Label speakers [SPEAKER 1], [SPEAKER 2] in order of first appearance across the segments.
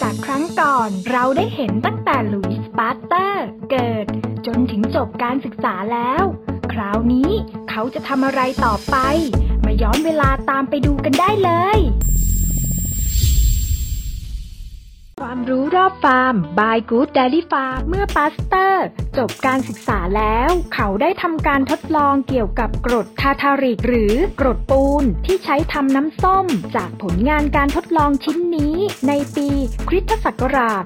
[SPEAKER 1] จากครั้งก่อน เราได้เห็นตั้งแต่หลุยส์ปาสเตอร์ เกิด จนถึงจบการศึกษาแล้ว คราวนี้เขาจะทำอะไรต่อไป มาย้อนเวลาตามไปดูกันได้เลย ความรู้รอบฟาร์ม by Good Dairy Farm เมื่อปาสเตอร์ จบการศึกษาแล้ว เขาได้ทำการทดลองเกี่ยวกับกรดทาร์ทาริกหรือกรดปูนที่ใช้ทำน้ำส้ม จากผลงานการทดลองชิ้นนี้ ในปีคริสตศักราช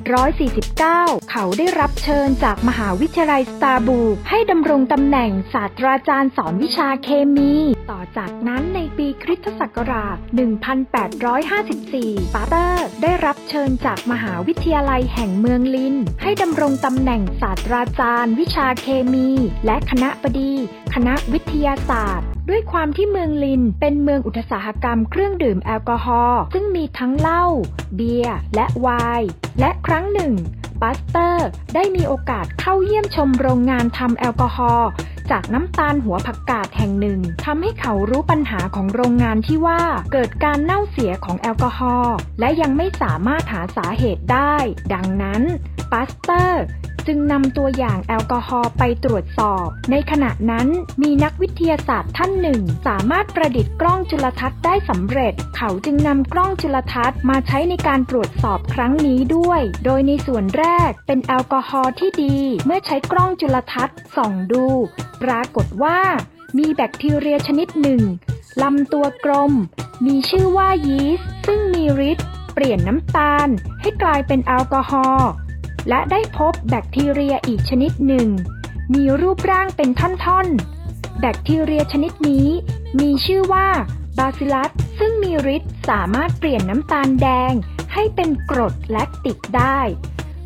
[SPEAKER 1] 1849 เขาได้รับเชิญจากมหาวิทยาลัยสตราสบูร์กให้ดำรงตำแหน่งศาสตราจารย์สอนวิชาเคมี ต่อจากนั้นในปีคริสตศักราช 1854 ปาสเตอร์ได้รับเชิญจากมหาวิทยาลัยแห่งเมืองลีล ให้ดำรงตำแหน่งศาสตราจารย์ วิชาเคมี และคณบดี คณะวิทยาศาสตร์ ด้วยความที่เมืองลีล เป็นเมืองอุตสาหกรรมเครื่องดื่มแอลกอฮอล์ซึ่งมีทั้งเหล้าเบียร์และไวน์และครั้งหนึ่งปาสเตอร์ ได้มีโอกาสเข้าเยี่ยมชมโรงงานทำแอลกอฮอล์ จากน้ำตาลหัวผักกาดแห่งหนึ่งทำให้เขารู้ปัญหาของโรงงานที่ว่าเกิดการเน่าเสียของแอลกอฮอล์และยังไม่สามารถหาสาเหตุได้ ดังนั้นปาสเตอร์ จึงนำตัวอย่างแอลกอฮอล์ไปตรวจสอบ ในขณะนั้นมีนักวิทยาศาสตร์ท่านหนึ่ง สามารถประดิษฐ์กล้องจุลทรรศน์ได้สำเร็จ เขาจึงนำกล้องจุลทรรศน์มาใช้ในการตรวจสอบครั้งนี้ด้วย โดยในส่วนแรกเป็นแอลกอฮอล์ที่ดี เมื่อใช้กล้องจุลทรรศน์ส่องดู ปรากฏว่า มีแบคทีเรียชนิดหนึ่งลำตัวกลม มีชื่อว่ายีสต์ซึ่งมีฤทธิ์เปลี่ยนน้ำตาล ให้กลายเป็นแอลกอฮอล์ และได้พบแบคทีเรียอีกชนิดหนึ่ง มีรูปร่างเป็นท่อนๆ แบคทีเรียชนิดนี้ มีชื่อว่าบาซิลัสซึ่งมีฤทธิ์สามารถเปลี่ยนน้ำตาลแดง ให้เป็นกรดแลคติกได้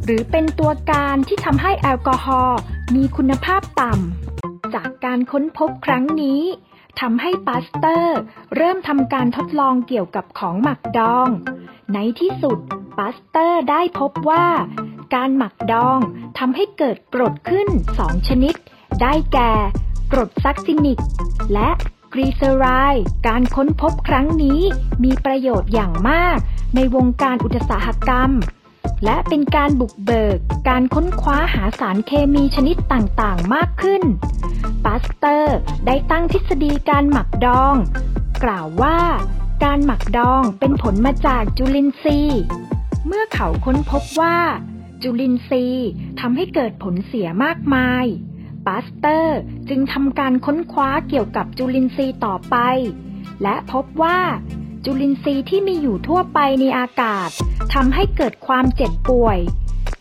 [SPEAKER 1] หรือเป็นตัวการที่ทำให้แอลกอฮอล์มีคุณภาพต่ำ จากการค้นพบครั้งนี้ทำให้ปาสเตอร์ เริ่มทำการทดลองเกี่ยวกับของหมักดอง ในที่สุดปาสเตอร์ได้พบว่า การหมักดองทำให้เกิดกรดขึ้นสองชนิด ได้แก่ กรดซักซินิก และกลีเซอไรด์การค้นพบครั้งนี้มีประโยชน์อย่างมาก ในวงการอุตสาหกรรม และเป็นการบุกเบิก การค้นคว้าหาสารเคมีชนิดต่างๆ มากขึ้น ปาสเตอร์ได้ตั้งทฤษฎีการหมักดอง กล่าวว่าการหมักดองเป็นผลมาจากจุลินทรีย์ เมื่อเขาค้นพบว่า จุลินทรีย์ทำให้เกิดผลเสียมากมายปาสเตอร์จึงทำการค้นคว้าเกี่ยวกับจุลินทรีย์ต่อไป และพบว่า จุลินทรีย์ที่มีอยู่ทั่วไปในอากาศทำให้เกิดความเจ็บป่วย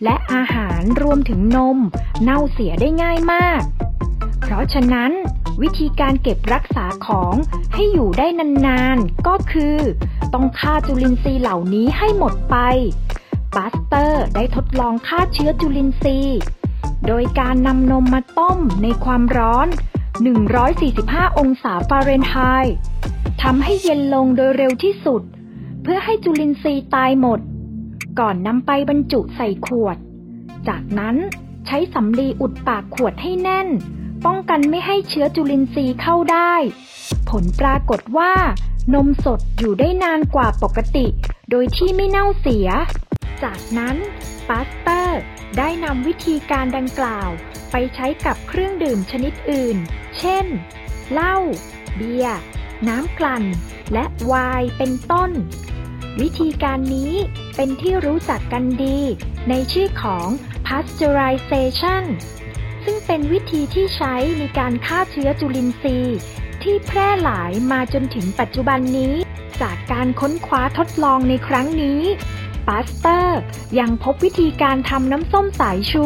[SPEAKER 1] และอาหารรวมถึงนม เน่าเสียได้ง่ายมาก เพราะฉะนั้น วิธีการเก็บรักษาของให้อยู่ได้นานๆ ก็คือ ต้องฆ่าจุลินทรีย์เหล่านี้ให้หมดไป ปาสเตอร์ได้ทดลองฆ่าเชื้อจุลินทรีย์ โดยการนำนมมาต้มในความร้อน 145 องศาฟาเรนไฮต์ทำให้เย็นลงโดยเร็วที่สุด เพื่อให้จุลินทรีย์ตายหมด ก่อนนำไปบรรจุใส่ขวด จากนั้นใช้สำลีอุดปากขวดให้แน่น ป้องกันไม่ให้เชื้อจุลินทรีย์เข้าได้ ผลปรากฏว่านมสดอยู่ได้นานกว่าปกติ โดยที่ไม่เน่าเสีย จากนั้นปาสเตอร์ได้นำวิธีการดังกล่าว ไปใช้กับเครื่องดื่มชนิดอื่น เช่น เหล้า เบียร์ น้ำกลั่น และไวน์เป็นต้น วิธีการนี้เป็นที่รู้จักกันดี ในชื่อของ pasteurization ซึ่งเป็นวิธีที่ใช้ในการฆ่าเชื้อจุลินทรีย์ ที่แพร่หลายมาจนถึงปัจจุบันนี้ จากการค้นคว้าทดลองในครั้งนี้ ปาสเตอร์ ยังพบวิธีการทำน้ำส้มสายชู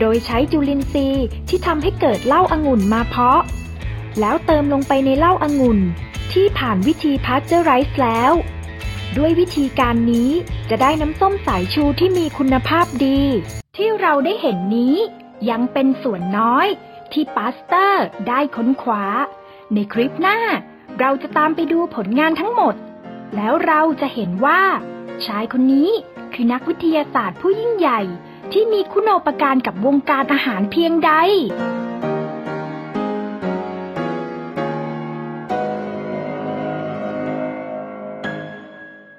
[SPEAKER 1] โดยใช้จุลินทรีย์ที่ทำให้เกิดเหล้าองุ่นมาเพาะ แล้วเติมลงไปในเหล้าองุ่น ที่ผ่านวิธีพาสเจอร์ไรส์แล้ว ด้วยวิธีการนี้จะได้น้ำส้มสายชูที่มีคุณภาพดี ที่เราได้เห็นนี้ ยังเป็นส่วนน้อยที่ปาสเตอร์ได้ค้นคว้า ในคลิปหน้า เราจะตามไปดูผลงานทั้งหมด แล้วเราจะเห็นว่า ชายคนนี้คือนักวิทยาศาสตร์ผู้ยิ่งใหญ่ที่มีคุณโอปการกับวงการอาหารเพียงใด